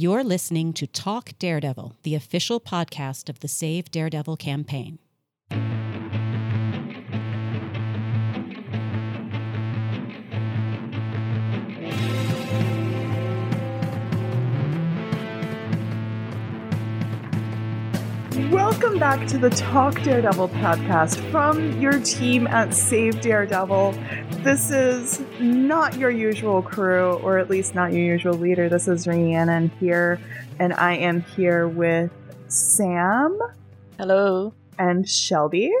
You're listening to Talk Daredevil, the official podcast of the Save Daredevil campaign. Welcome back to the Talk Daredevil podcast from your team at Save Daredevil. This is not your usual crew, or at least not your usual leader. This is Rhiannon here, and I am here with Sam. Hello. And Shelby.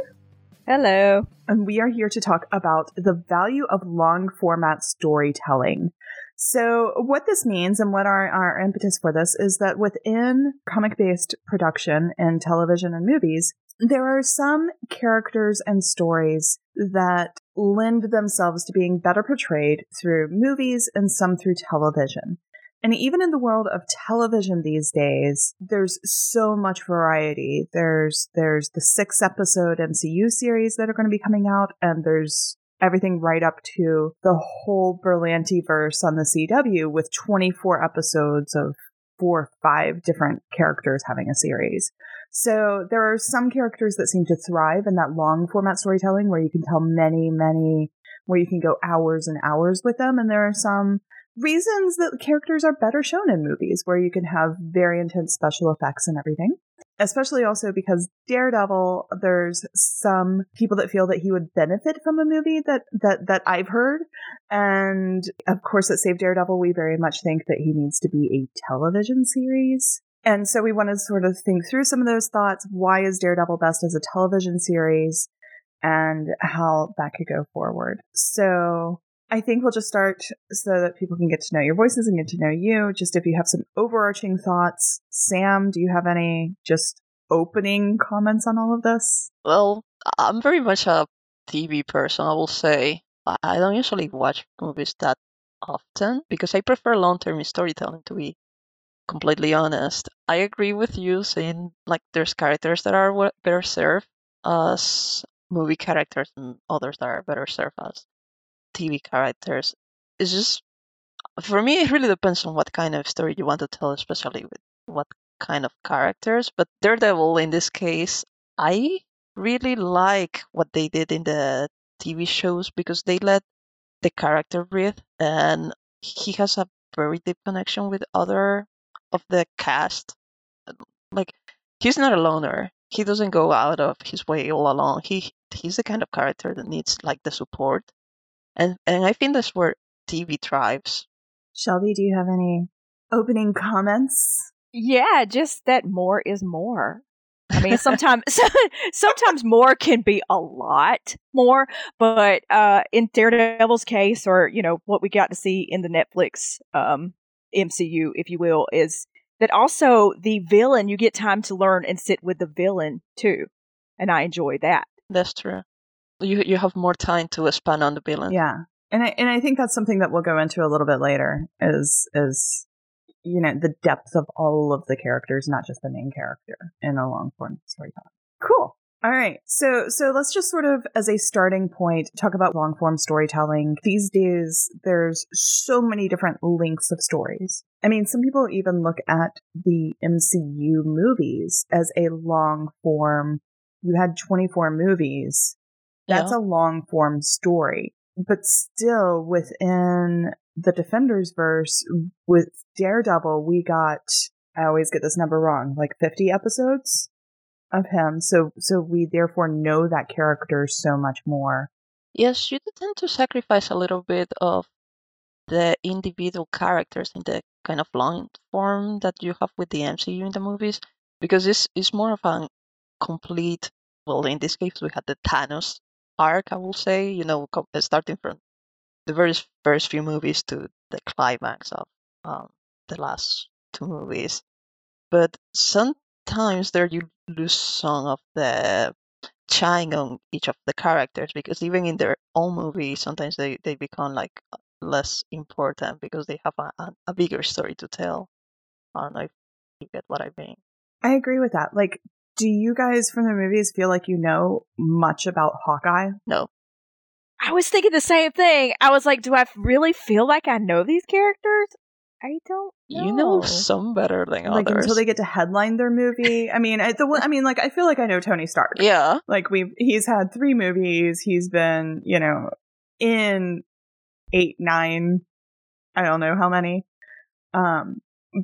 Hello. And we are here to talk about the value of long format storytelling. So, what this means and what our, our impetus for this is that within comic based production in television and movies, there are some characters and stories that lend themselves to being better portrayed through movies and some through television. And even in the world of television these days, there's so much variety. There's there's the six episode MCU series that are going to be coming out, and there's everything right up to the whole Berlanti verse on the CW with 24 episodes of four or five different characters having a series. So there are some characters that seem to thrive in that long format storytelling where you can tell many, many, where you can go hours and hours with them. And there are some reasons that characters are better shown in movies where you can have very intense special effects and everything especially also because Daredevil, there's some people that feel that he would benefit from a movie that that that I've heard, and of course, at Save Daredevil, we very much think that he needs to be a television series. And so we want to sort of think through some of those thoughts. Why is Daredevil best as a television series? And how that could go forward. So I think we'll just start so that people can get to know your voices and get to know you. Just if you have some overarching thoughts, Sam, do you have any just opening comments on all of this? Well, I'm very much a TV person, I will say. I don't usually watch movies that often because I prefer long term storytelling, to be completely honest. I agree with you saying like there's characters that are better served as movie characters and others that are better served as TV characters. It's just for me, it really depends on what kind of story you want to tell, especially with what kind of characters. But Daredevil, in this case, I really like what they did in the TV shows because they let the character breathe, and he has a very deep connection with other of the cast. Like he's not a loner. He doesn't go out of his way all alone. He he's the kind of character that needs like the support and and I think that's where TV thrives. Shelby, do you have any opening comments? Yeah, just that more is more. I mean, sometimes sometimes more can be a lot more, but uh, in Daredevil's case, or you know what we got to see in the Netflix um, MCU, if you will, is that also the villain you get time to learn and sit with the villain too, and I enjoy that. That's true you you have more time to expand on the villain. Yeah, and I and I think that's something that we'll go into a little bit later. Is is you know the depth of all of the characters, not just the main character, in a long form storytelling. Cool. All right. So so let's just sort of as a starting point talk about long form storytelling. These days there's so many different lengths of stories. I mean, some people even look at the MCU movies as a long form. You had 24 movies that's yeah. a long form story. But still within the Defenders verse with Daredevil, we got I always get this number wrong, like 50 episodes of him. So so we therefore know that character so much more. Yes, you tend to sacrifice a little bit of the individual characters in the kind of long form that you have with the MCU in the movies because this is more of a complete well in this case we had the Thanos arc, I will say, you know, uh, starting from the very first few movies to the climax of um, the last two movies. But sometimes there you lose some of the shine on each of the characters because even in their own movie, sometimes they, they become like less important because they have a, a, a bigger story to tell. I don't know if you get what I mean. I agree with that. Like do you guys from the movies feel like you know much about Hawkeye? No. I was thinking the same thing. I was like, do I really feel like I know these characters? I don't know. You know some better than Like others. until they get to headline their movie. I mean, I, the, one- I mean, like I feel like I know Tony Stark. yeah, Like we've he's had three movies. He's been, you know, in eight, nine, I don't know how many. Um,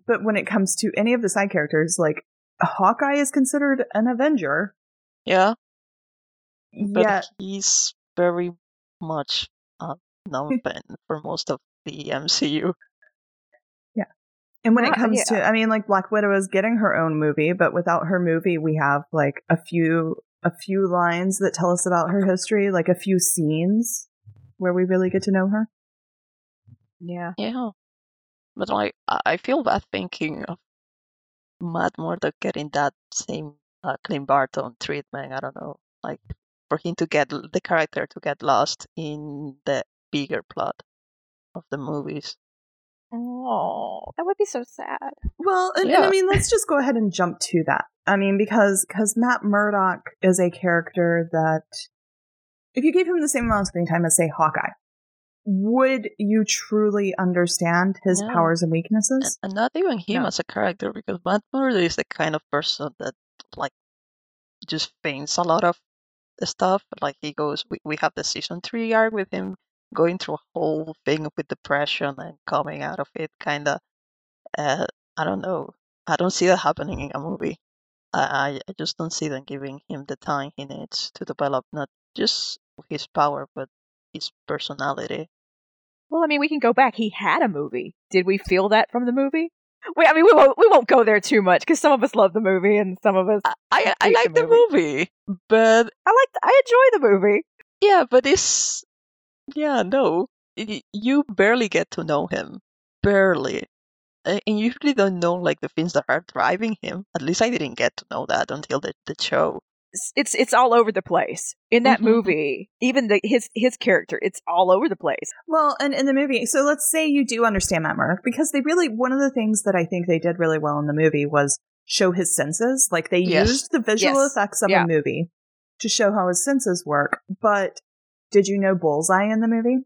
but when it comes to any of the side characters, like Hawkeye is considered an Avenger. yeah, but Yeah, he's very much uh, non-fan for most of the MCU. Yeah. And when it comes yeah. to, I mean, like Black Widow is getting her own movie, but without her movie, we have like a few, a few lines that tell us about her history, like a few scenes where we really get to know her. Yeah. Yeah, but like I I feel bad thinking of Matt Murdock getting that same uh, Clint Barton treatment. I don't know, like for him to get the character to get lost in the bigger plot of the movies. Oh, that would be so sad. Well, and, and I mean, let's just go ahead and jump to that. I mean, because because Matt Murdock is a character that, if you gave him the same amount of screen time as say Hawkeye, would you truly understand his No. powers and and, weaknesses? and not even him No. as a character because Matt Murdock is the kind of person that like just thinks a lot of stuff. Like he goes, we, we have the season three arc with him going through a whole thing with depression and coming out of it. Kind of, uh, I don't know. I don't see that happening in a movie. I I just don't see them giving him the time he needs to develop not just his power but his personality. Well, I mean, we can go back. He had a movie. Did we feel that from the movie? We, I mean, we won't, we won't go there too much because some of us love the movie and some of us. I I, I like the the movie, but I like, I enjoy the movie. Yeah, but it's yeah, no. You barely get to know him. Barely. And you really don't know like the things that are driving him. At least I didn't get to know that until the, the show. It's, it's it's all over the place in that Mhm. movie. Even the his his character, it's all over the place. Well, and in the movie, so let's say you do understand Matt Murdock because they really one of the things that I think they did really well in the movie was show his senses. Like they Yes. used the visual Yes. effects of Yeah. a movie to show how his senses work. But did you know Bullseye in the movie?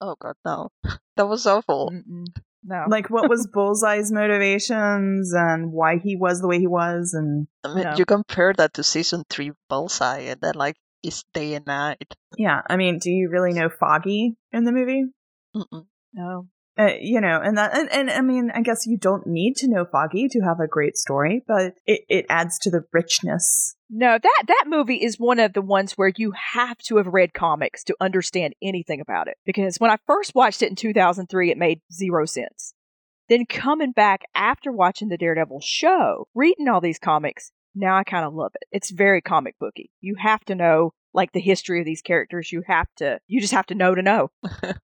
Oh god, no. That was awful. Mm-mm. No, like what was bullseye's motivations and why he was the way he was and I mean, No. you compare that to season three Bullseye and then like it's day and night. yeah i mean do you really know foggy in the movie Mm-mm. no. Uh, you know and that and, and i mean i guess you don't need to know foggy to have a great story but it, it adds to the richness No, that that movie is one of the ones where you have to have read comics to understand anything about it. Because when I first watched it in 2003, it made zero sense. Then coming back after watching the Daredevil show, reading all these comics, now I kind of love it. It's very comic booky. You have to know like the history of these characters. You have to you just have to know to know.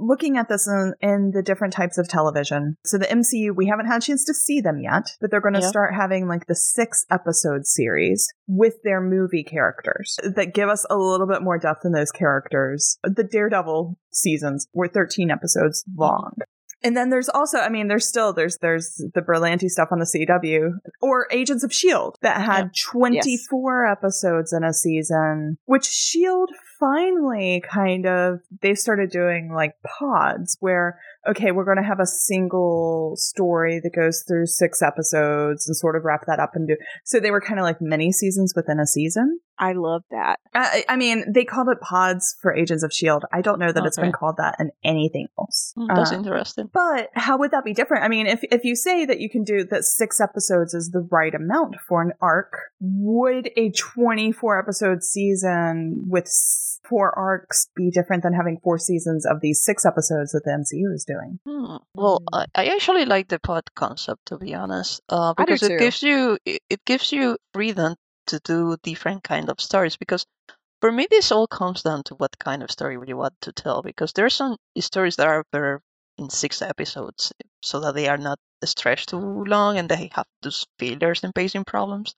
looking at this in, in the different types of television. So the mcu we haven't had a chance to see them yet but they're going to Yeah. start having like the six episode series with their movie characters that give us a little bit more depth in those characters. The daredevil seasons were 13 episodes long. And then there's also, I mean, there's still there's there's the Berlanti stuff on the CW or Agents of Shield that had 24 episodes in a season, which Shield finally kind of they started doing like pods where okay, we're going to have a single story that goes through six episodes and sort of wrap that up and do. So they were kind of like mini seasons within a season. I love that. I, I mean, they called it pods for Agents of Shield. i don't know that it's been called that in anything else. Mm, That's Uh, interesting. but how would that be different? I mean, if if you say that you can do that six episodes is the right amount for an arc, would a 24 episode season with four arcs be different than having four seasons of these six episodes that the MCU is doing? Hmm. Well, Mm. I, I actually like the pod concept to be honest, uh, because it too. gives you it, it gives you freedom to do different kind of stories. Because for me, this all comes down to what kind of story you want to tell. Because there are some stories that are better in six episodes, so that they are not stretched too long and they have those fillers and pacing problems.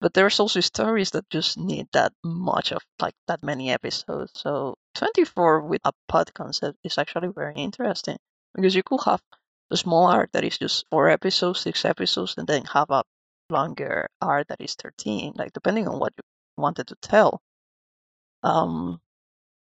But there's also stories that just need that much of like that many episodes. So 24 with a pod concept is actually very interesting because you could have a small arc that is just four episodes, six episodes, and then have a longer arc that is 13, like depending on what you wanted to tell. Um,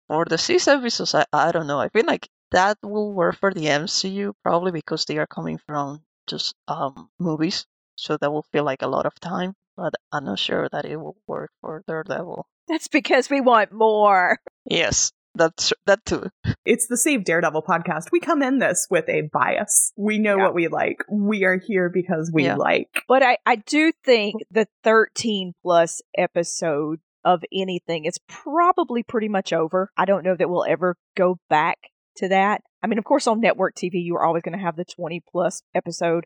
for the six episodes, I, I don't know. I feel like that will work for the MCU probably because they are coming from just um movies, so that will feel like a lot of time. But I'm not sure that it will work for Daredevil. That's because we want more. Yes, that's that too. It's the Save Daredevil podcast. We come in this with a bias. We know Yeah. what we like. We are here because we Yeah. like. But I, I do think the 13 plus episode of anything is probably pretty much over. I don't know that we'll ever go back to that. I mean, of course, on network TV, you're always going to have the 20 plus episode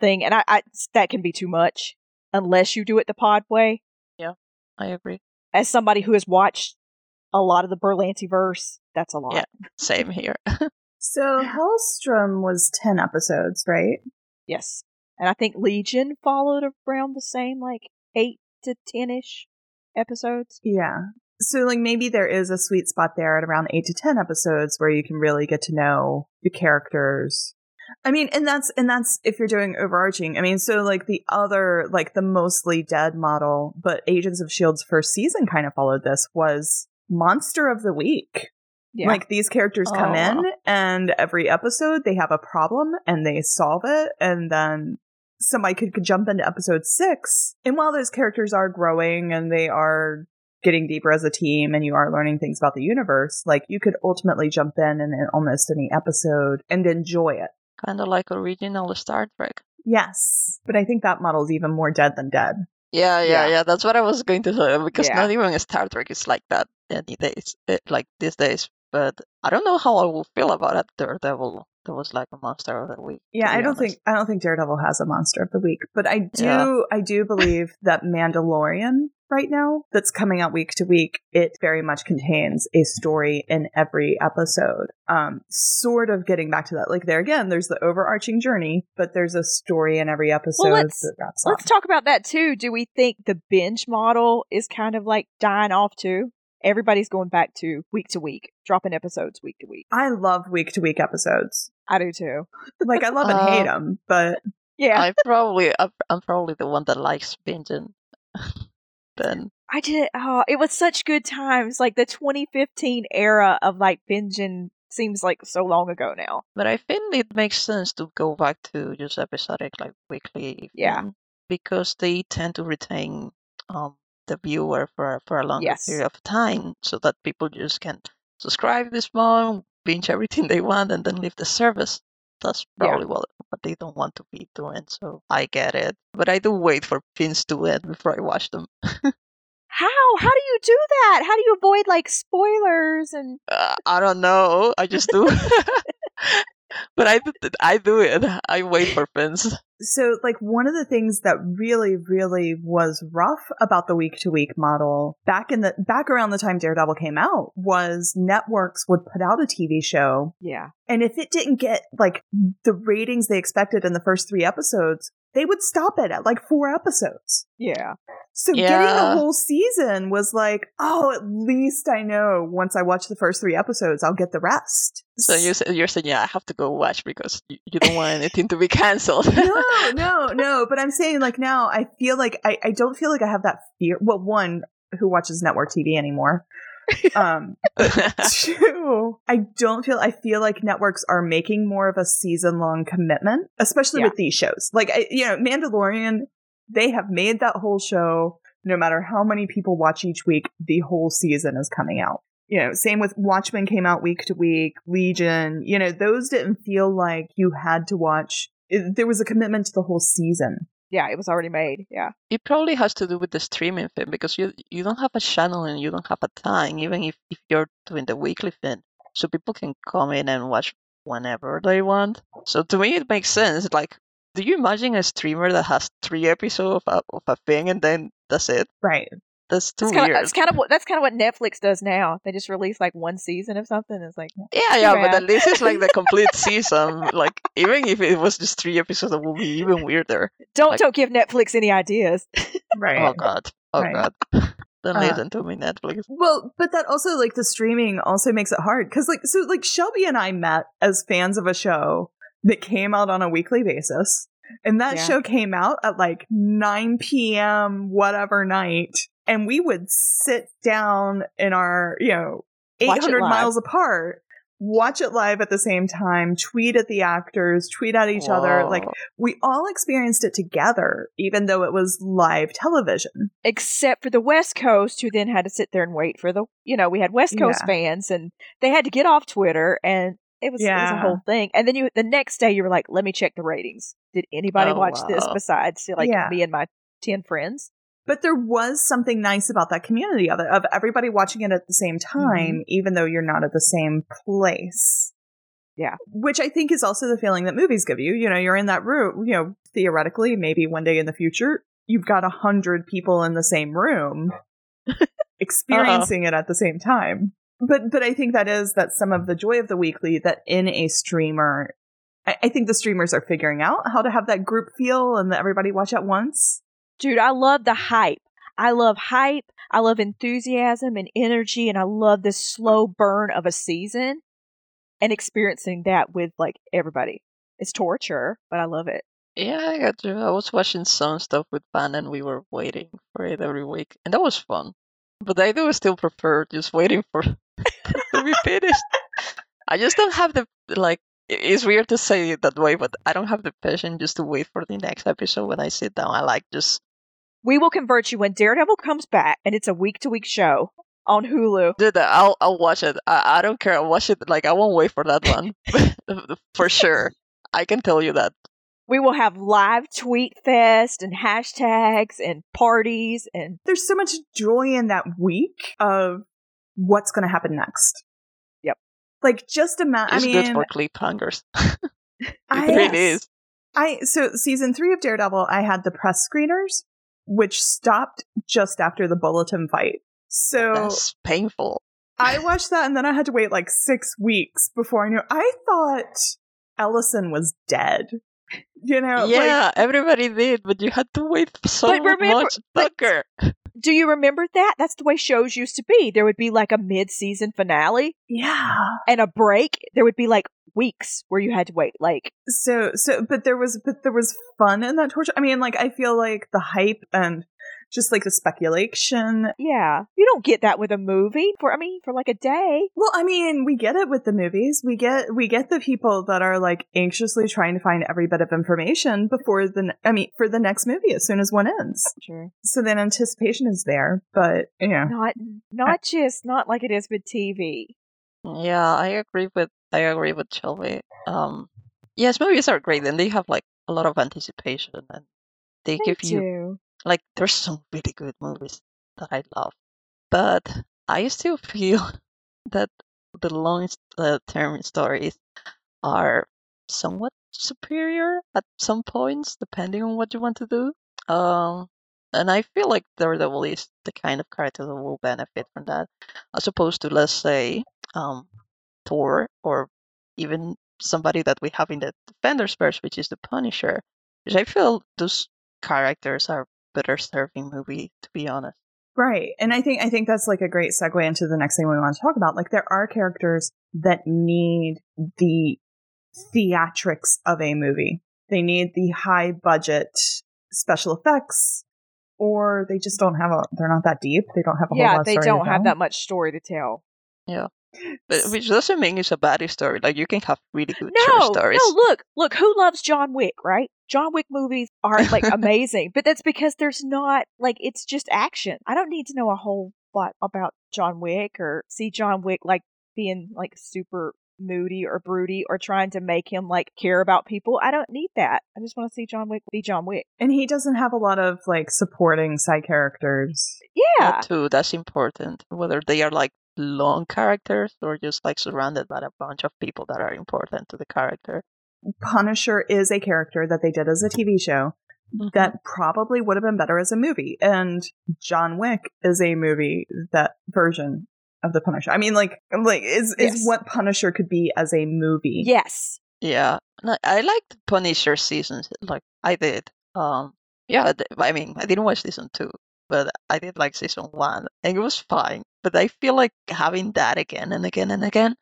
thing, and I, I that can be too much unless you do it the pod way. Yeah, I agree. As somebody who has watched a lot of the Berlanti verse, that's a lot. Yeah. Same here. So Helstrom was 10 episodes, right? Yes. And I think Legion followed around the same, like eight to ten ish episodes. Yeah. So, like, maybe there is a sweet spot there at around eight to 10 episodes where you can really get to know the characters. I mean, and that's, and that's if you're doing overarching. I mean, so like the other, like the mostly dead model, but Agents of Shield's first season kind of followed this was Monster of the Week. Yeah. Like these characters come in and every episode they have a problem and they solve it and then somebody could, could jump into episode six. And while those characters are growing and they are getting deeper as a team and you are learning things about the universe, like you could ultimately jump in in, in almost any episode and enjoy it. Kind of like original Star Trek. Yes. But I think that model's even more dead than dead. Yeah, yeah, Yeah. yeah. That's what I was going to say because Yeah. not even Star Trek is like that any days, eh, like these days. But I don't know how I will feel about it. Daredevil, that was like a monster of the week. Yeah, I don't honest. think I don't think Daredevil has a monster of the week, but I do Yeah. I do believe that Mandalorian right now that's coming out week to week, it very much contains a story in every episode. Um sort of getting back to that. Like there again, there's the overarching journey, but there's a story in every episode let's- that wraps up. Let's talk about that too. Do we think the binge model is kind of like dying off too? Everybody's going back to week to week, dropping episodes week to week. I love week to week episodes. I do too. Like I love and Uh, hate them, but Yeah, I probably, I'm I'm probably the one that likes binging. then I did. Oh, it was such good times. Like the 2015 era of like binging seems like so long ago now. But I think it makes sense to go back to just episodic, like weekly. Yeah. thing, Because they tend to retain um, the viewer for for a longer Yes. period of time, so that people just can subscribe this month, binge everything they want, and then leave the service. That's Yeah. probably what what they don't want to be doing. So I get it, but I do wait for pins to end before I watch them. How? How do you do that? How do you avoid like spoilers and Uh, I don't know. I just do. but I do- I do it. I wait for pins. so like one of the things that really really was rough about the week to week model back in the back around the time daredevil came out was networks would put out a tv show yeah, and if it didn't get like the ratings they expected in the first three episodes they would stop it at like four episodes yeah, so getting the whole season was like oh at least i know once i watch the first three episodes i'll get the rest So you say- you're saying, yeah, I have to go watch because you, you don't want anything to be cancelled. no, no, no. But I'm saying like now I feel like I, I don't feel like I have that fear. Well, one, who watches network TV anymore? Um, two, I don't feel I feel like networks are making more of a season long commitment, especially Yeah. with these shows. Like I, you know, Mandalorian, they have made that whole show. No matter how many people watch each week, the whole season is coming out. You know, same with Watchmen came out week to week, Legion, you know, those didn't feel like you had to watch. It, there was a commitment to the whole season. Yeah. It was already made. Yeah, it probably has to do with the streaming thing because you you don't have a channel and you don't have a time, even if, if you're doing the weekly thing. So people can come in and watch whenever they want. So to me, it makes sense. Like, do you imagine a streamer that has three episodes of a, of a thing and then that's it? Right. That's too that's kind of weird. that's kind of what that's kind of what Netflix does now. They just release like one season of something. And it's like Yeah, yeah, but bad. at least it's like the complete season. Like, even if it was just three episodes, it would be even weirder. don't Like- don't give Netflix any ideas. Right. Oh god. Oh Right. god. Don't Uh, listen to me, Netflix. Well, but that also like the streaming also makes it hard because like so like Shelby and I met as fans of a show that came out on a weekly basis, and that Yeah. show came out at like 9 p.m. whatever night, and we would sit down in our you know 800 miles apart watch it live at the same time, tweet at the actors, tweet at each other. Like we all experienced it together, even though it was live television. except for the West Coast, who then had to sit there and wait for the, you know, we had West Coast Yeah. fans, and they had to get off Twitter, and it was, it was a whole thing. And then you, the next day, you were like, "Let me check the ratings. Did anybody Oh, watch this besides like Yeah. me and my ten friends?" But there was something nice about that community of it, of everybody watching it at the same mm-hmm. time, even though you're not at the same place. Yeah. Which I think is also the feeling that movies give you. You know, you're in that room, you know, theoretically, maybe one day in the future, you've got a hundred people in the same room experiencing it at the same time. But but I think that is that some of the joy of the weekly that in a streamer I, I think the streamers are figuring out how to have that group feel and that everybody watch at once. Dude, I love the hype. I love hype. I love enthusiasm and energy, and I love this slow burn of a season and experiencing that with like everybody. It's torture, but I love it. Yeah, I got you. I was watching some stuff with Van and we were waiting for it every week. And that was fun. But I do still prefer just waiting for to be finished. I just don't have the like it's weird to say it that way, but I don't have the passion just to wait for the next episode when I sit down. I like just We will convert you when Daredevil comes back, and it's a week to week show on Hulu. Dude, I'll I'll watch it. I, I don't care. I'll watch it. Like I won't wait for that one for sure. I can tell you that. We will have live tweet fest and hashtags and parties and there's so much joy in that week of what's going to happen next. Yep. Like just imagine. I It's mean, good for cliffhangers. it I, really is. I so season three of Daredevil, I had the press screeners, which stopped just after the bulletin fight. So That's painful. I watched that, and then I had to wait like six weeks before I knew. I thought Ellison was dead. You know, yeah, everybody did, but you had to wait so But remember, much longer. Do you remember that? That's the way shows used to be. There would be like a mid season finale yeah. and a break. There would be like weeks where you had to wait. Like so so but there was but there was fun in that torture i mean like i feel like the hype and just like the speculation Yeah, you don't get that with a movie for I mean for like a day. well i mean we get it with the movies we get we get the people that are like anxiously trying to find every bit of information before the ne- i mean for the next movie as soon as one ends Sure. so then anticipation is there but yeah Not not just not like it is with TV. Yeah, I agree with I agree with Shelby. Um, yes, movies are great, and they have like a lot of anticipation, and they They give you do. Like there's some really good movies that I love, but I still feel that the long uh, term stories are somewhat superior at some points, depending on what you want to do. Um, and I feel like Daredevil is the kind of character that will benefit from that, as opposed to let's say um, Thor or even somebody that we have in the Defenders verse, which is the Punisher. Which I feel those characters are better serving movie, to be honest. Right. And I think I think that's like a great segue into the next thing we want to talk about. Like there are characters that need the theatrics of a movie. They need the high budget special effects or they just don't have a they're not that deep. They don't have a whole lot Yeah, of they story don't have tell. that much story to tell. But, which doesn't mean it's a bad story. Like you can have really good No, short stories. no, look, look, who loves John Wick, right? John Wick movies are like amazing, but that's because there's not like it's just action. I don't need to know a whole lot about John Wick or see John Wick like being like super moody or broody or trying to make him like care about people. I don't need that. I just want to see John Wick be John Wick. And he doesn't have a lot of like supporting side characters. Yeah. That too, that's important. Whether they are like long characters or just like surrounded by a bunch of people that are important to the character. Punisher is a character that they did as a TV show that probably would have been better as a movie. And John Wick is a movie that version of the Punisher. I mean, like, like is Yes. is what Punisher could be as a movie. Yes. Yeah, No, I liked Punisher seasons. Like I did. Um, yeah, I mean, I didn't watch season two, but I did like season one, and it was fine. But I feel like having that again and again and again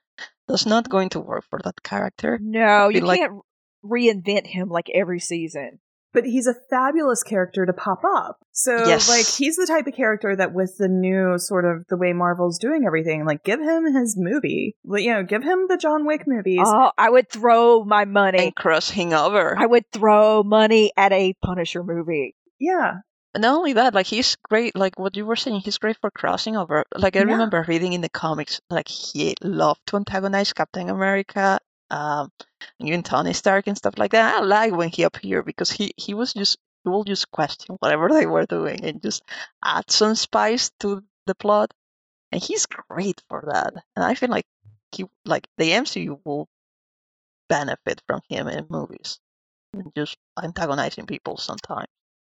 that's not going to work for that character. No, you like- can't reinvent him like every season. but he's a fabulous character to pop up. So Yes. like he's the type of character that with the new sort of the way Marvel's doing everything, like give him his movie. Like, You know, give him the John Wick movies. Oh, oh I would throw my money. and crossing over. I would throw money at a Punisher movie. yeah. Not only that, like he's great. Like what you were saying, he's great for crossing over. Like I Yeah. remember reading in the comics, like he loved to antagonize Captain America, um, and even Tony Stark and stuff like that. I like when he appeared because he he was just he will just question whatever they were doing and just add some spice to the plot, and he's great for that. And I feel like he like the MCU will benefit from him in movies, and just antagonizing people sometimes.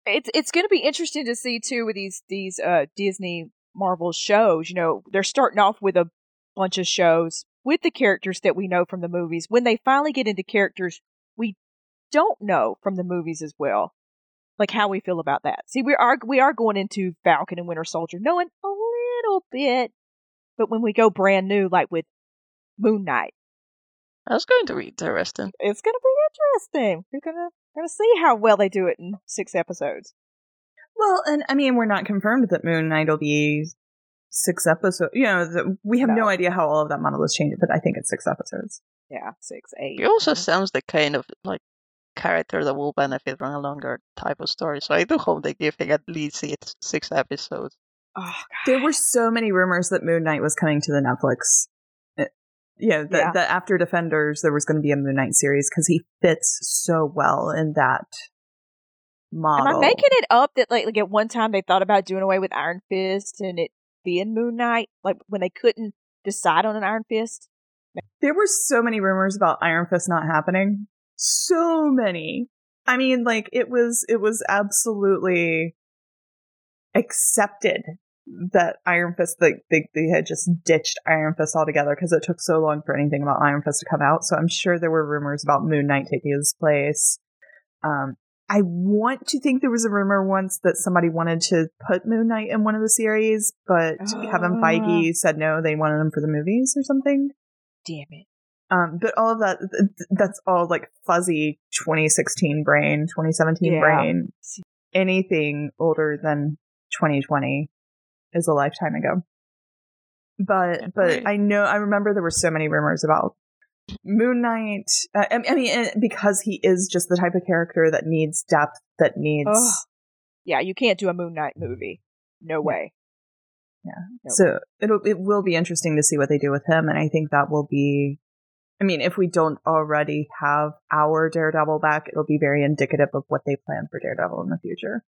It's it's going to be interesting to see too with these these uh Disney Marvel shows. You know, they're starting off with a bunch of shows with the characters that we know from the movies. When they finally get into characters we don't know from the movies as well, like how we feel about that. See, we are we are going into Falcon and Winter Soldier knowing a little bit, but when we go brand new, like with Moon Knight, That's going to be interesting. it's going to be interesting. We're gonna gonna see how well they do it in six episodes. Well, and I mean, we're not confirmed that Moon Knight will be six episodes. You know, the, we have no. No. idea how all of that model is changed, but I think it's six episodes. Yeah, six, eight. He also sounds the kind of like character that will benefit from a longer type of story. So I do hope they give him at least six, six episodes. Oh, God. There were so many rumors that Moon Knight was coming to the Netflix. Yeah, that, Yeah. that after Defenders, there was going to be a Moon Knight series because he fits so well in that model. Am I making it up that like, like at one time they thought about doing away with Iron Fist and it being Moon Knight, like when they couldn't decide on an Iron Fist? There were so many rumors about Iron Fist not happening. So many. I mean, like it was it was absolutely accepted that Iron Fist they they, they had just ditched Iron Fist altogether because it took so long for anything about Iron Fist to come out. So I'm sure there were rumors about Moon Knight taking his place. Um, I want to think there was a rumor once that somebody wanted to put Moon Knight in one of the series, but Kevin Ah. Feige said no, they wanted him for the movies or something. Damn it. Um, but all of that, th- th- that's all like fuzzy 2016 brain, 2017 Yeah. brain. Anything older than 2020 is a lifetime ago. But, but I know, I remember there were so many rumors about Moon Knight. Uh, I I mean, because he is just the type of character that needs depth, that needs. Ugh. Yeah, you can't do a Moon Knight movie. No way. Yeah. No So it'll it will be interesting to see what they do with him, and I think that will be. I mean, if we don't already have our Daredevil back, it'll be very indicative of what they plan for Daredevil in the future.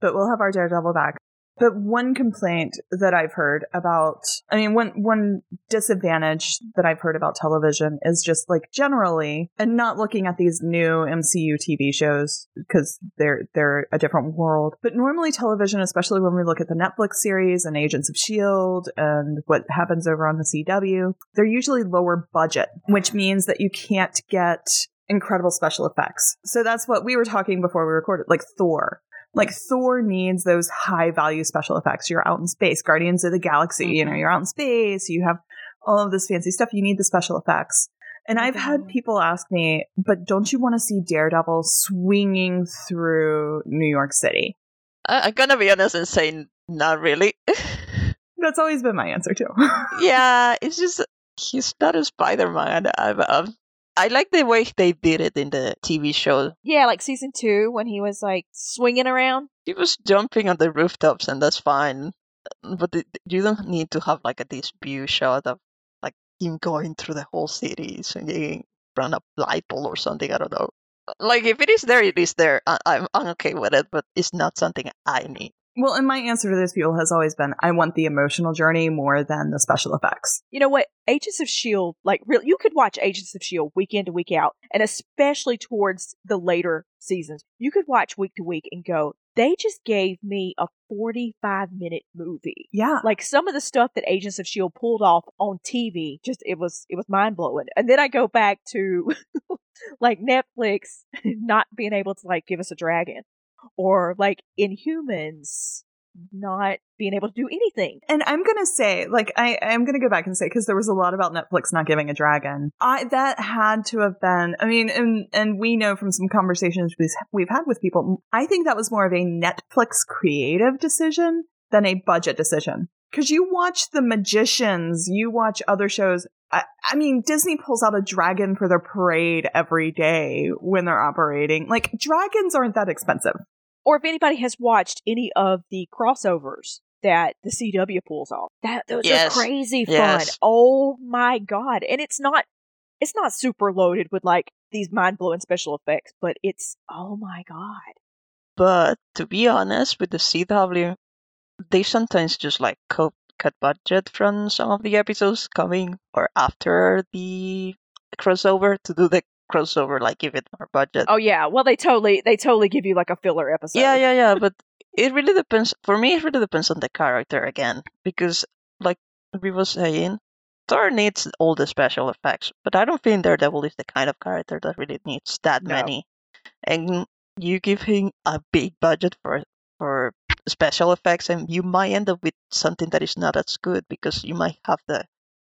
But we'll have our Daredevil back. But one complaint that I've heard about, I mean, one one disadvantage that I've heard about television is just like generally, and not looking at these new MCU TV shows because they're they're a different world. But normally, television, especially when we look at the Netflix series and Agents of Shield and what happens over on the CW, they're usually lower budget, which means that you can't get incredible special effects. So that's what we were talking before we recorded, like Thor. Like Thor needs those high value special effects. You're out in space, Guardians of the Galaxy, you know, mm-hmm. you're out in space, you have all of this fancy stuff. You need the special effects. And I've had mm-hmm. people ask me, but don't you want to see Daredevil swinging through New York City? I, I'm gonna be honest and say not really. That's always been my answer too. yeah, it's just he's not a Spider-Man. I've, I've, I like the way they did it in the TV show. Yeah, like season two when he was like swinging around. He was jumping on the rooftops, and that's fine. But you don't need to have like a this view shot of like him going through the whole city, swinging from a light pole or something. I don't know. Like if it is there, it is there. I, I'm I'm okay with it, but it's not something I need. Well, and my answer to those people has always been I want the emotional journey more than the special effects. You know what? Agents of S.H.I.E.L.D., like, really, you could watch Agents of S.H.I.E.L.D. Week in to week out, and especially towards the later seasons. You could watch week to week and go, they just gave me a 45 minute movie. Yeah. Like some of the stuff that Agents of S.H.I.E.L.D. Pulled off on TV, just, it was, it was mind blowing. And then I go back to, like, Netflix not being able to, like, give us a dragon. Or, like, Inhumans not being able to do anything. And I'm gonna say, like, I I'm gonna go back and say because there was a lot about Netflix not giving a dragon. I that had to have been. I mean, and and we know from some conversations we've we've had with people. I think that was more of a Netflix creative decision than a budget decision. Because you watch The Magicians, you watch other shows. I, I mean, Disney pulls out a dragon for their parade every day when they're operating. Like, dragons aren't that expensive. Or if anybody has watched any of the crossovers that the CW pulls off, that those Yes. are crazy fun. Yes. Oh my god! And it's not it's not super loaded with like these mind blowing special effects, but it's oh my god. But to be honest, with the CW, they sometimes just like cut cut budget from some of the episodes coming or after the crossover to do the crossover, like give it more budget. Oh yeah, well they totally they totally give you like a filler episode. yeah, yeah, yeah. But it really depends. For me, it really depends on the character again, because like we were saying, Thor needs all the special effects, but I don't think Daredevil is the kind of character that really needs that No. many. And you give him a big budget for for special effects, and you might end up with something that is not as good because you might have the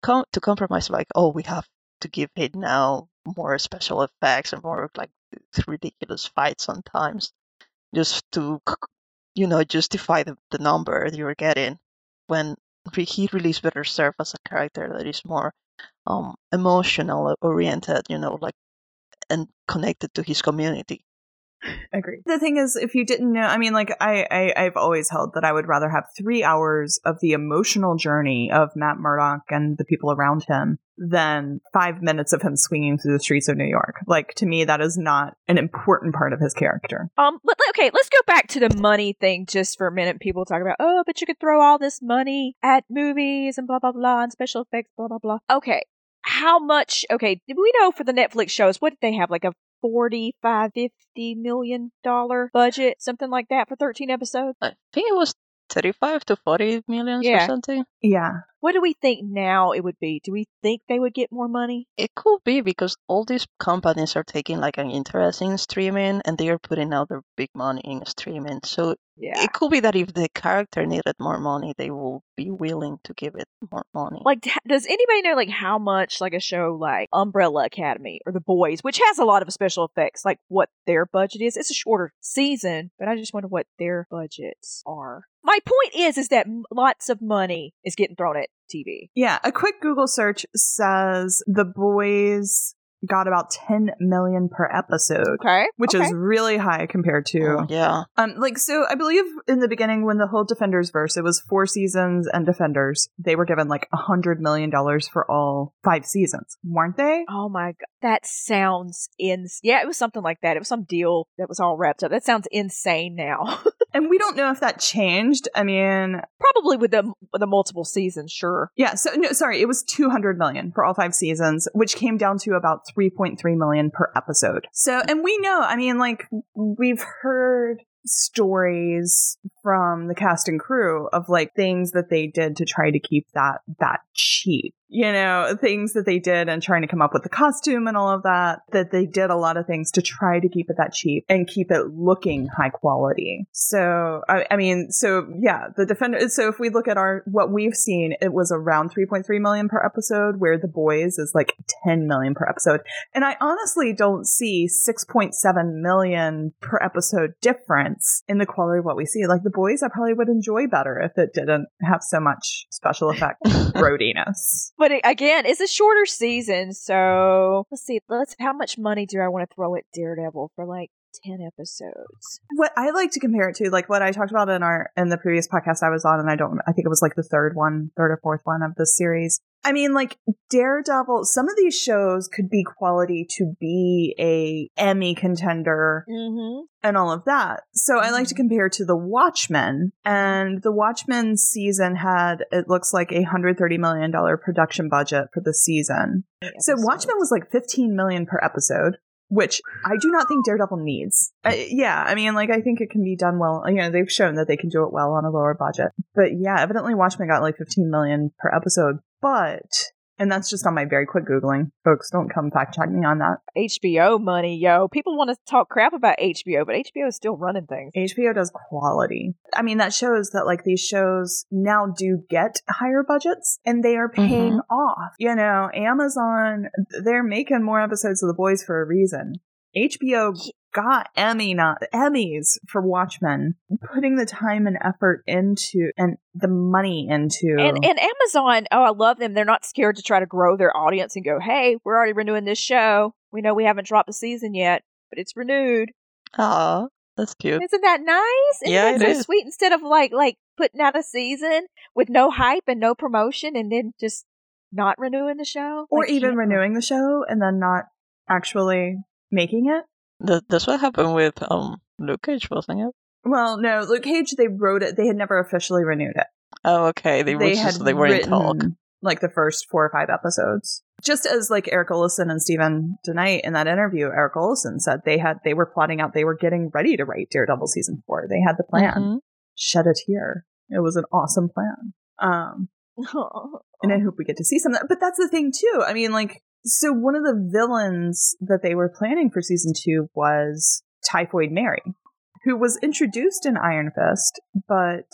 com- to compromise. Like, oh, we have to give it now more special effects and more like ridiculous fights sometimes, just to you know justify the, the number you're getting when he really is better served as a character that is more um emotional oriented you know like and connected to his community Agreed. The thing is, if you didn't know, I mean, like I, I, I've always held that I would rather have three hours of the emotional journey of Matt Murdock and the people around him than five minutes of him swinging through the streets of New York. Like to me, that is not an important part of his character. Um, okay, let's go back to the money thing just for a minute. People talk about, oh, but you could throw all this money at movies and blah blah blah and special effects, blah blah blah. Okay, how much? Okay, we know for the Netflix shows? What did they have? Like a 45 50 million dollar budget something like that for 13 episodes. I think it was 35 to 40 millions or something. Yeah. What do we think now it would be? Do we think they would get more money? It could be because all these companies are taking like an interest in streaming and they are putting out their big money in streaming. So yeah. it could be that if the character needed more money they will be willing to give it more money. Like does anybody know like how much like a show like umbrella academy or the boys which has a lot of special effects like what their budget is? It's a shorter season but i just wonder what their budgets are my point is is that lots of money is getting thrown at tv Yeah. A quick Google search says the boys got about 10 million per episode. okay Which okay. is really high compared to Oh, yeah Um, like so, I believe in the beginning when the whole Defenders verse, it was four seasons and Defenders. They were given like a hundred million dollars for all five seasons, weren't they? Oh my god, that sounds ins. Yeah, it was something like that. It was some deal that was all wrapped up. That sounds insane now. And we don't know if that changed. I mean, Probably with the with the multiple seasons, sure. yeah. So no, sorry, it was two hundred million for all five seasons, which came down to about three point three million per episode. So, and we know. I mean, like we've heard stories from the cast and crew of like things that they did to try to keep that that cheap you know things that they did and trying to come up with the costume and all of that that they did a lot of things to try to keep it that cheap and keep it looking high quality so i, I mean so yeah the defender so if we look at our what we've seen it was around 3.3 million per episode where the boys is like 10 million per episode and I honestly don't see 6.7 million per episode difference in the quality of what we see. Like the boys, I probably would enjoy better if it didn't have so much special effect roadiness. But it, again, it's a shorter mm. season, so let's see. Let's. How much money do I want to throw at Daredevil for like ten episodes? What I like to compare it to, like what I talked about in our in the previous podcast I was on, and I don't, I think it was like the third one, third or fourth one of this series. I mean, like Daredevil. Some of these shows could be quality to be a Emmy contender Mm-hmm. and all of that. So I like to compare to the Watchmen, and the Watchmen season had it looks like a hundred thirty million dollar production budget for the season. So Watchmen was like fifteen million per episode, which I do not think Daredevil needs. Uh, yeah, I mean, like I think it can be done well. You know, they've shown that they can do it well on a lower budget. But yeah, evidently Watchmen got like fifteen million per episode, but And that's just on my very quick Googling. Folks, don't come fact check me on that. HBO money, yo. People want to talk crap about HBO, but HBO is still running things. HBO does quality. I mean, that shows that like these shows now do get higher budgets and they are paying Mhm. off. You know, Amazon, they're making more episodes of The Boys for a reason. HBO got Emmy not Emmys for Watchmen, putting the time and effort into and the money into And and Amazon, oh, I love them. They're not scared to try to grow their audience and go, "Hey, we're already renewing this show. We know we haven't dropped the season yet, but it's renewed." Aw, that's cute. Isn't that nice? Isn't Yeah, that it so is. sweet? Instead of like like putting out a season with no hype and no promotion, and then just not renewing the show, or Like, even can't- renewing the show and then not actually making it. Th- that's what happened with um Luke Cage, wasn't it? Well, no, Luke Cage, they wrote it. They had never officially renewed it. Oh, okay. They, were just, they were in talk. like the first four or five episodes. Just as like Erik Oleson and Steven DeKnight in that interview, Erik Oleson said they had they were plotting out they were getting ready to write Daredevil season four. They had the plan. Mhm. Shed a tear. It was an awesome plan. Um, and I hope we get to see some of that. But that's the thing too. I mean, like, so one of the villains that they were planning for season two was Typhoid Mary, who was introduced in Iron Fist, but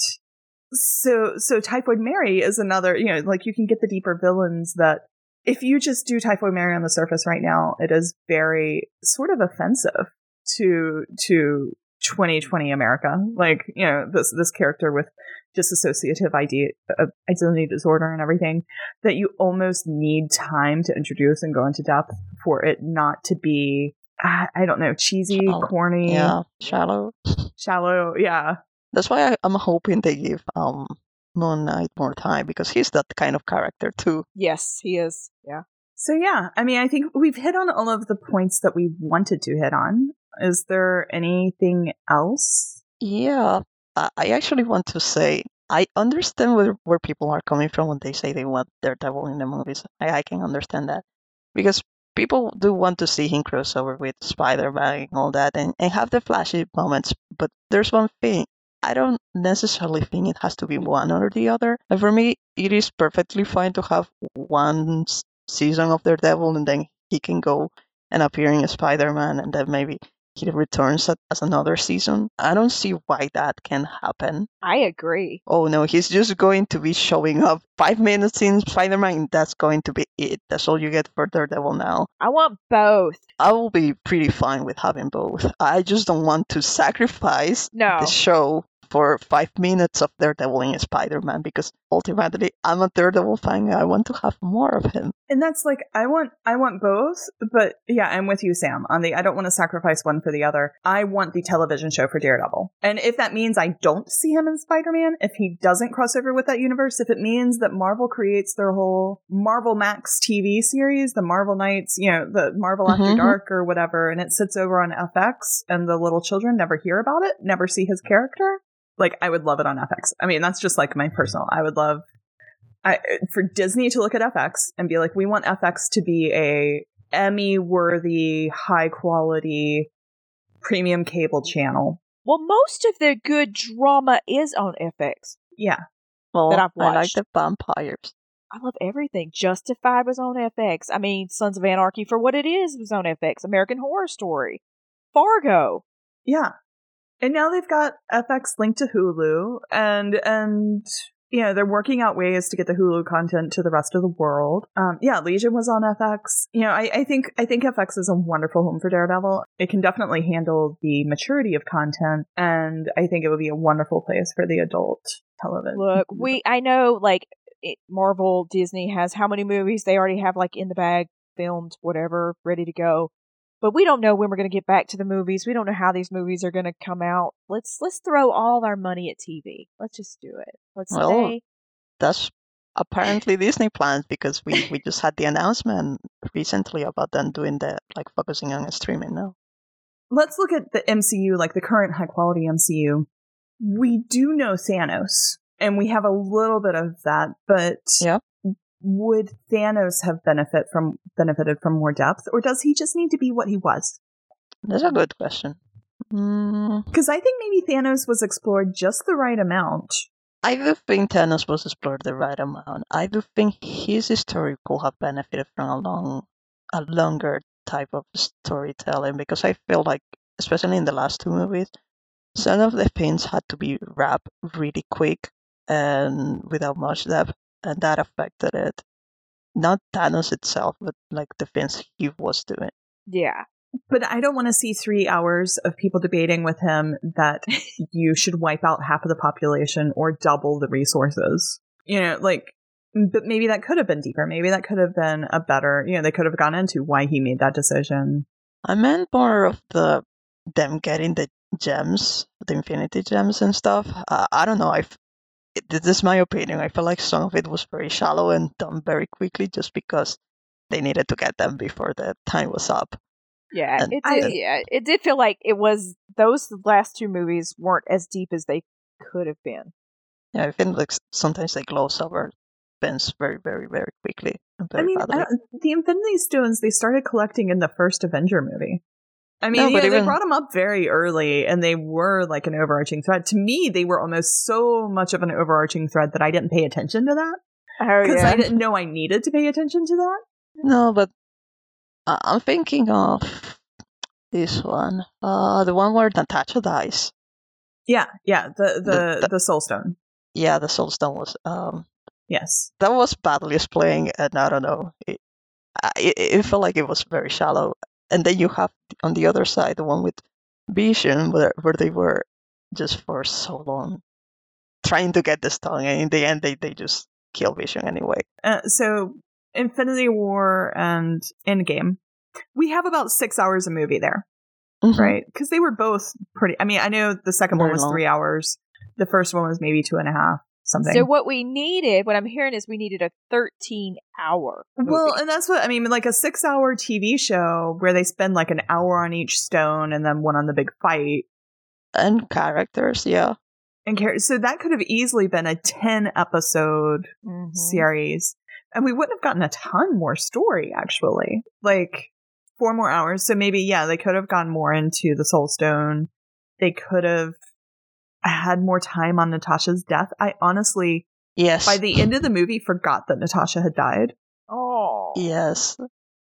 so so Typhoid Mary is another, you know, like you can get the deeper villains that if you just do Typhoid Mary on the surface right now, it is very sort of offensive to to 2020 America. Like, you know, this this character with dissociative idea, uh, identity disorder and everything that you almost need time to introduce and go into depth for it not to be I I don't know, cheesy, Shallow. corny, Yeah, shallow. shallow. Yeah. That's why I, I'm hoping they give um Moon Knight more time because he's that kind of character too. yes, he is. Yeah. So yeah, I mean, I think we've hit on all of the points that we wanted to hit on. Is there anything else? Yeah, I, actually want to say I understand where where people are coming from when they say they want Daredevil in the movies. I, I can understand that because people do want to see him cross over with Spider-Man and all that, and, and have the flashy moments. But there's one thing. I don't necessarily think it has to be one or the other. And for me, it is perfectly fine to have one season of Daredevil and then he can go and appear in Spider-Man and then maybe he returns as another season. I don't see why that can happen. I agree. Oh no, he's just going to be showing up five minutes in Spider-Man. That's going to be it. That's all you get for Daredevil now. I want both. I will be pretty fine with having both. I just don't want to sacrifice No. the show for five minutes of Daredevil in Spider-Man because ultimately I'm a Daredevil fan. I want to have more of him. And that's like I want I want both, but yeah, I'm with you, Sam. On the I don't want to sacrifice one for the other. I want the television show for Daredevil. And if that means I don't see him in Spider-Man, if he doesn't cross over with that universe, if it means that Marvel creates their whole Marvel Max TV series, the Marvel Knights, you know, the Marvel After Mhm. Dark or whatever, and it sits over on FX and the little children never hear about it, never see his character, like I would love it on FX. I mean, that's just like my personal. I would love I, for Disney to look at FX and be like, we want FX to be a Emmy worthy, high quality, premium cable channel. Well, most of the good drama is on FX. Yeah. Well, That I've I like the vampires. I love everything. Justified was on FX. I mean, Sons of Anarchy for what it is was on FX. American Horror Story, Fargo. Yeah. And now they've got FX linked to Hulu and, and, know, they're working out ways to get the Hulu content to the rest of the world. Um, yeah, Legion was on FX. You know, I, I think, I think FX is a wonderful home for Daredevil. It can definitely handle the maturity of content and I think it would be a wonderful place for the adult television. Look, we I know like it, Marvel, Disney has how many movies they already have like in the bag, filmed, whatever, ready to go. But we don't know when we're going to get back to the movies. We don't know how these movies are going to come out. Let's let's throw all our money at TV. Let's just do it. Let's Well, say That's apparently Disney plans because we, we just had the announcement recently about them doing that, like focusing on streaming now. let's look at the MCU, like the current high quality MCU. We do know Thanos, and we have a little bit of that, but Yeah. Would Thanos have benefit from benefited from more depth, or does he just need to be what he was? That's a good question. Mm, Because I think maybe Thanos was explored just the right amount I do think Thanos was explored the right amount. I do think his story could have benefited from a long, a longer type of storytelling because I feel like, especially in the last two movies, some of the things had to be wrapped really quick and without much depth, and that affected it. Not Thanos itself, but like the things he was doing. Yeah. But I don't want to see three hours of people debating with him that you should wipe out half of the population or double the resources. You know, like, but maybe that could have been deeper. Maybe that could have been a better, you know, they could have gone into why he made that decision. I meant more of the them getting the gems, the infinity gems and stuff. Uh, I don't know. I this is my opinion. I felt like some of it was very shallow and done very quickly, just because they needed to get them before the time was up. Yeah, And it did. yeah, it did feel like it was. Those last two movies weren't as deep as they could have been. Yeah, I think like sometimes they gloss over things very, very, very quickly and I mean, I the Infinity Stones they started collecting in the first Avenger movie. I mean, No, yeah, they even- brought them up very early, and they were like an overarching thread. To me, they were almost so much of an overarching thread that I didn't pay attention to that Oh because yeah, I didn't know I needed to pay attention to that. No, but I'm thinking of this one. Uh, the one where Natasha dies. Yeah, yeah, the the The- the, Soul Stone. Yeah, the Soul Stone was um Yes, that was badly explained, and I don't know. It, it, it felt like it was very shallow. And then you have on the other side the one with Vision, where where they were just for so long trying to get the stone, and in the end they, they just kill Vision anyway. uh, so Infinity War and Endgame, we have about six hours of movie there. Mhm. right? Because they were both pretty. I mean, I know the second one was long. three hours. The first one was maybe two and a half, something. So what we needed, what I'm hearing is we needed a 13 hour. well, and that's what I mean. Like a six-hour TV show where they spend like an hour on each stone and then one on the big fight. And characters, yeah. And char- so that could have easily been a ten-episode Mhm. series, and we wouldn't have gotten a ton more story. Actually, like four more hours. So maybe yeah, they could have gone more into the Soul Stone. They could have had more time on Natasha's death. I honestly, Yes. by the end of the movie, forgot that Natasha had died. Oh. Yes.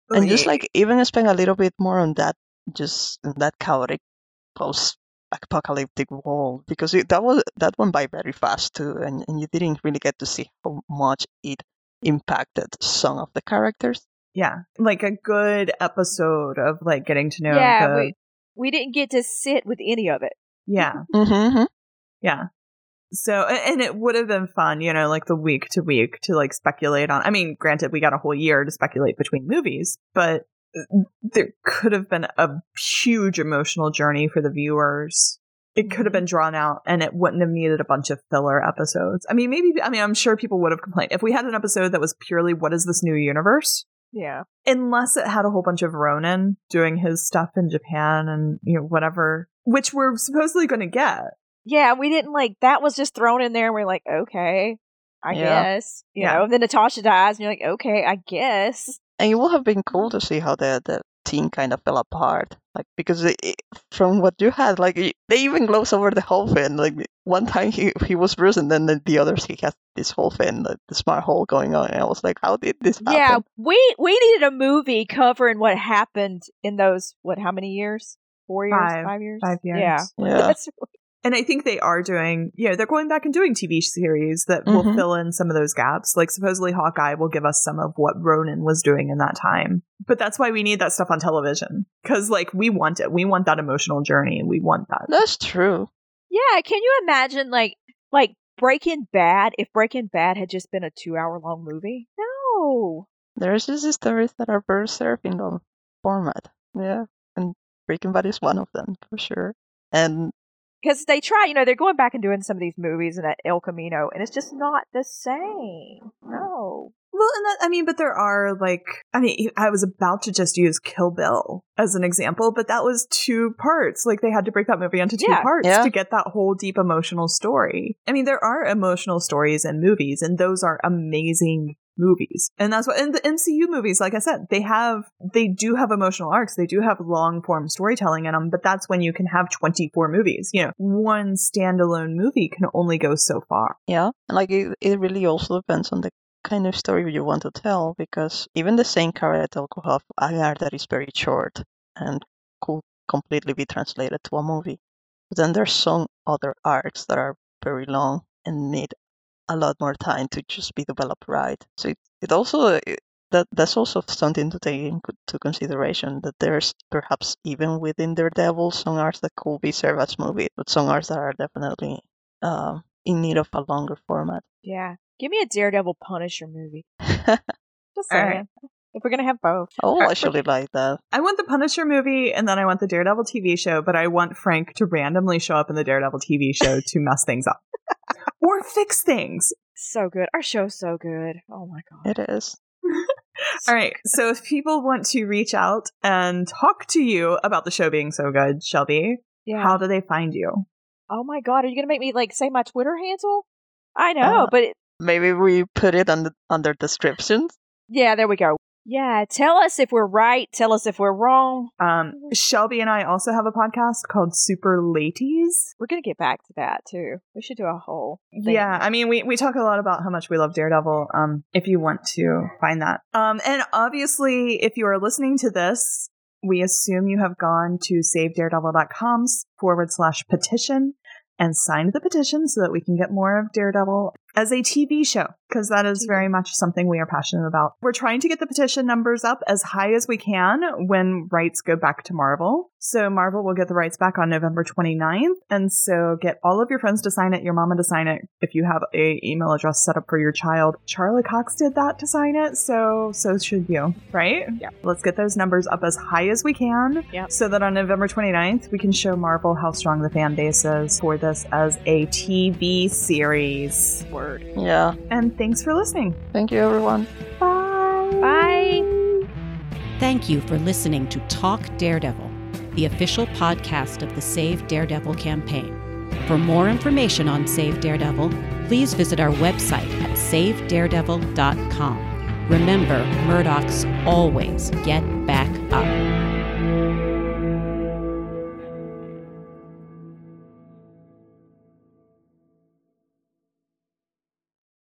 and just like even spend a little bit more on that just that chaotic post apocalyptic world because it, that was that went by very fast too and, and you didn't really get to see how much it impacted some of the characters yeah, like a good episode of like getting to know. yeah, the, we we didn't get to sit with any of it. yeah, mm-hmm. Yeah. So, and it would have been fun, you know, like the week to week to like speculate on. I mean, granted, we got a whole year to speculate between movies, but uh, there could have been a huge emotional journey for the viewers. It could have been drawn out and it wouldn't have needed a bunch of filler episodes. I mean, maybe, I mean, I'm sure people would have complained if we had an episode that was purely, what is this new universe? Yeah. unless it had a whole bunch of Ronin doing his stuff in Japan and you know whatever, which we're supposedly going to get. Yeah, we didn't like that was just thrown in there and we're like, okay, I Yeah. guess. You Yeah. know, then Natasha dies and you're like, okay, I guess. and it would have been cool to see how the the team kind of fell apart like because it, it- from what you had like they even gloss over the whole thing like one time he he was Bruce and then the, the others he had this whole thing like, the Smart Hulk going on and I was like how did this happen Yeah, we we needed a movie covering what happened in those what how many years? Four years, Five. five years, Five years. Yeah, Yeah. That's, And I think they are doing, you know, they're going back and doing TV series that will Mhm. fill in some of those gaps. Like supposedly Hawkeye will give us some of what Ronin was doing in that time. But that's why we need that stuff on television. Cause like we want it. We want that emotional journey. We want that. that's true yeah. Can you imagine like like Breaking Bad if Breaking Bad had just been a two hour long movie? No. there's just stories that are very surfing on format yeah and Breaking Bad is one of them for sure and Because they try, you know, they're going back and doing some of these movies and at El Camino, and it's just not the same. No. Well, and that, I mean, but there are like, I mean, I was about to just use Kill Bill as an example, but that was two parts. Like they had to break that movie into two Yeah. parts Yeah. to get that whole deep emotional story. I mean, there are emotional stories in movies, and those are amazing movies. And that's what in the MCU movies, like I said, they have they do have emotional arcs. They do have long form storytelling in them, but that's when you can have 24 movies. You know, one standalone movie can only go so far. Yeah, and like it, it really also depends on the kind of story you want to tell because even the same character could have an arc that is very short and could completely be translated to a movie. But then there's some other arcs that are very long and need a lot more time to just be developed right. So it, it also it, that that's also something to take into consideration that there's perhaps even within Daredevil some arcs that could be served as movie, but some arcs that are definitely uh, in need of a longer format. Yeah. Give me a Daredevil Punisher movie. Just saying. right. If we're gonna have both. Oh, Alright, actually like that. I want the Punisher movie and then I want the Daredevil TV show, but I want Frank to randomly show up in the Daredevil TV show to mess things up. or fix things. So good. Our show's so good. Oh my god. It is. All right. So if people want to reach out and talk to you about the show being so good, Shelby, Yeah. how do they find you? oh my god, are you gonna make me like say my Twitter handle? I know, Uh, but it, Maybe we put it on under under descriptions. yeah, there we go. Yeah, tell us if we're right. Tell us if we're wrong. Um, Shelby and I also have a podcast called Super Ladies. We're gonna get back to that too. We should do a whole. Thing. Yeah, I mean, we, we talk a lot about how much we love Daredevil. Um, if you want to find that, um, and obviously, if you are listening to this, we assume you have gone to savedaredevil.com forward slash petition and signed the petition so that we can get more of Daredevil as a TV show, because that is very much something we are passionate about. We're trying to get the petition numbers up as high as we can when rights go back to Marvel. So Marvel will get the rights back on November 29th. And so get all of your friends to sign it, your mama to sign it. If you have a email address set up for your child, Charlie Cox did that to sign it. So, so should you, right? Yeah. Let's get those numbers up as high as we can. Yep. So that on November 29th, we can show Marvel how strong the fan base is for this as a TV series. Word. Yeah. And thanks for listening. Thank you, everyone. Bye. Bye. Thank you for listening to Talk Daredevil, the official podcast of the Save Daredevil campaign. For more information on Save Daredevil, please visit our website at savedaredevil.com. Remember, Murdocks always get back up.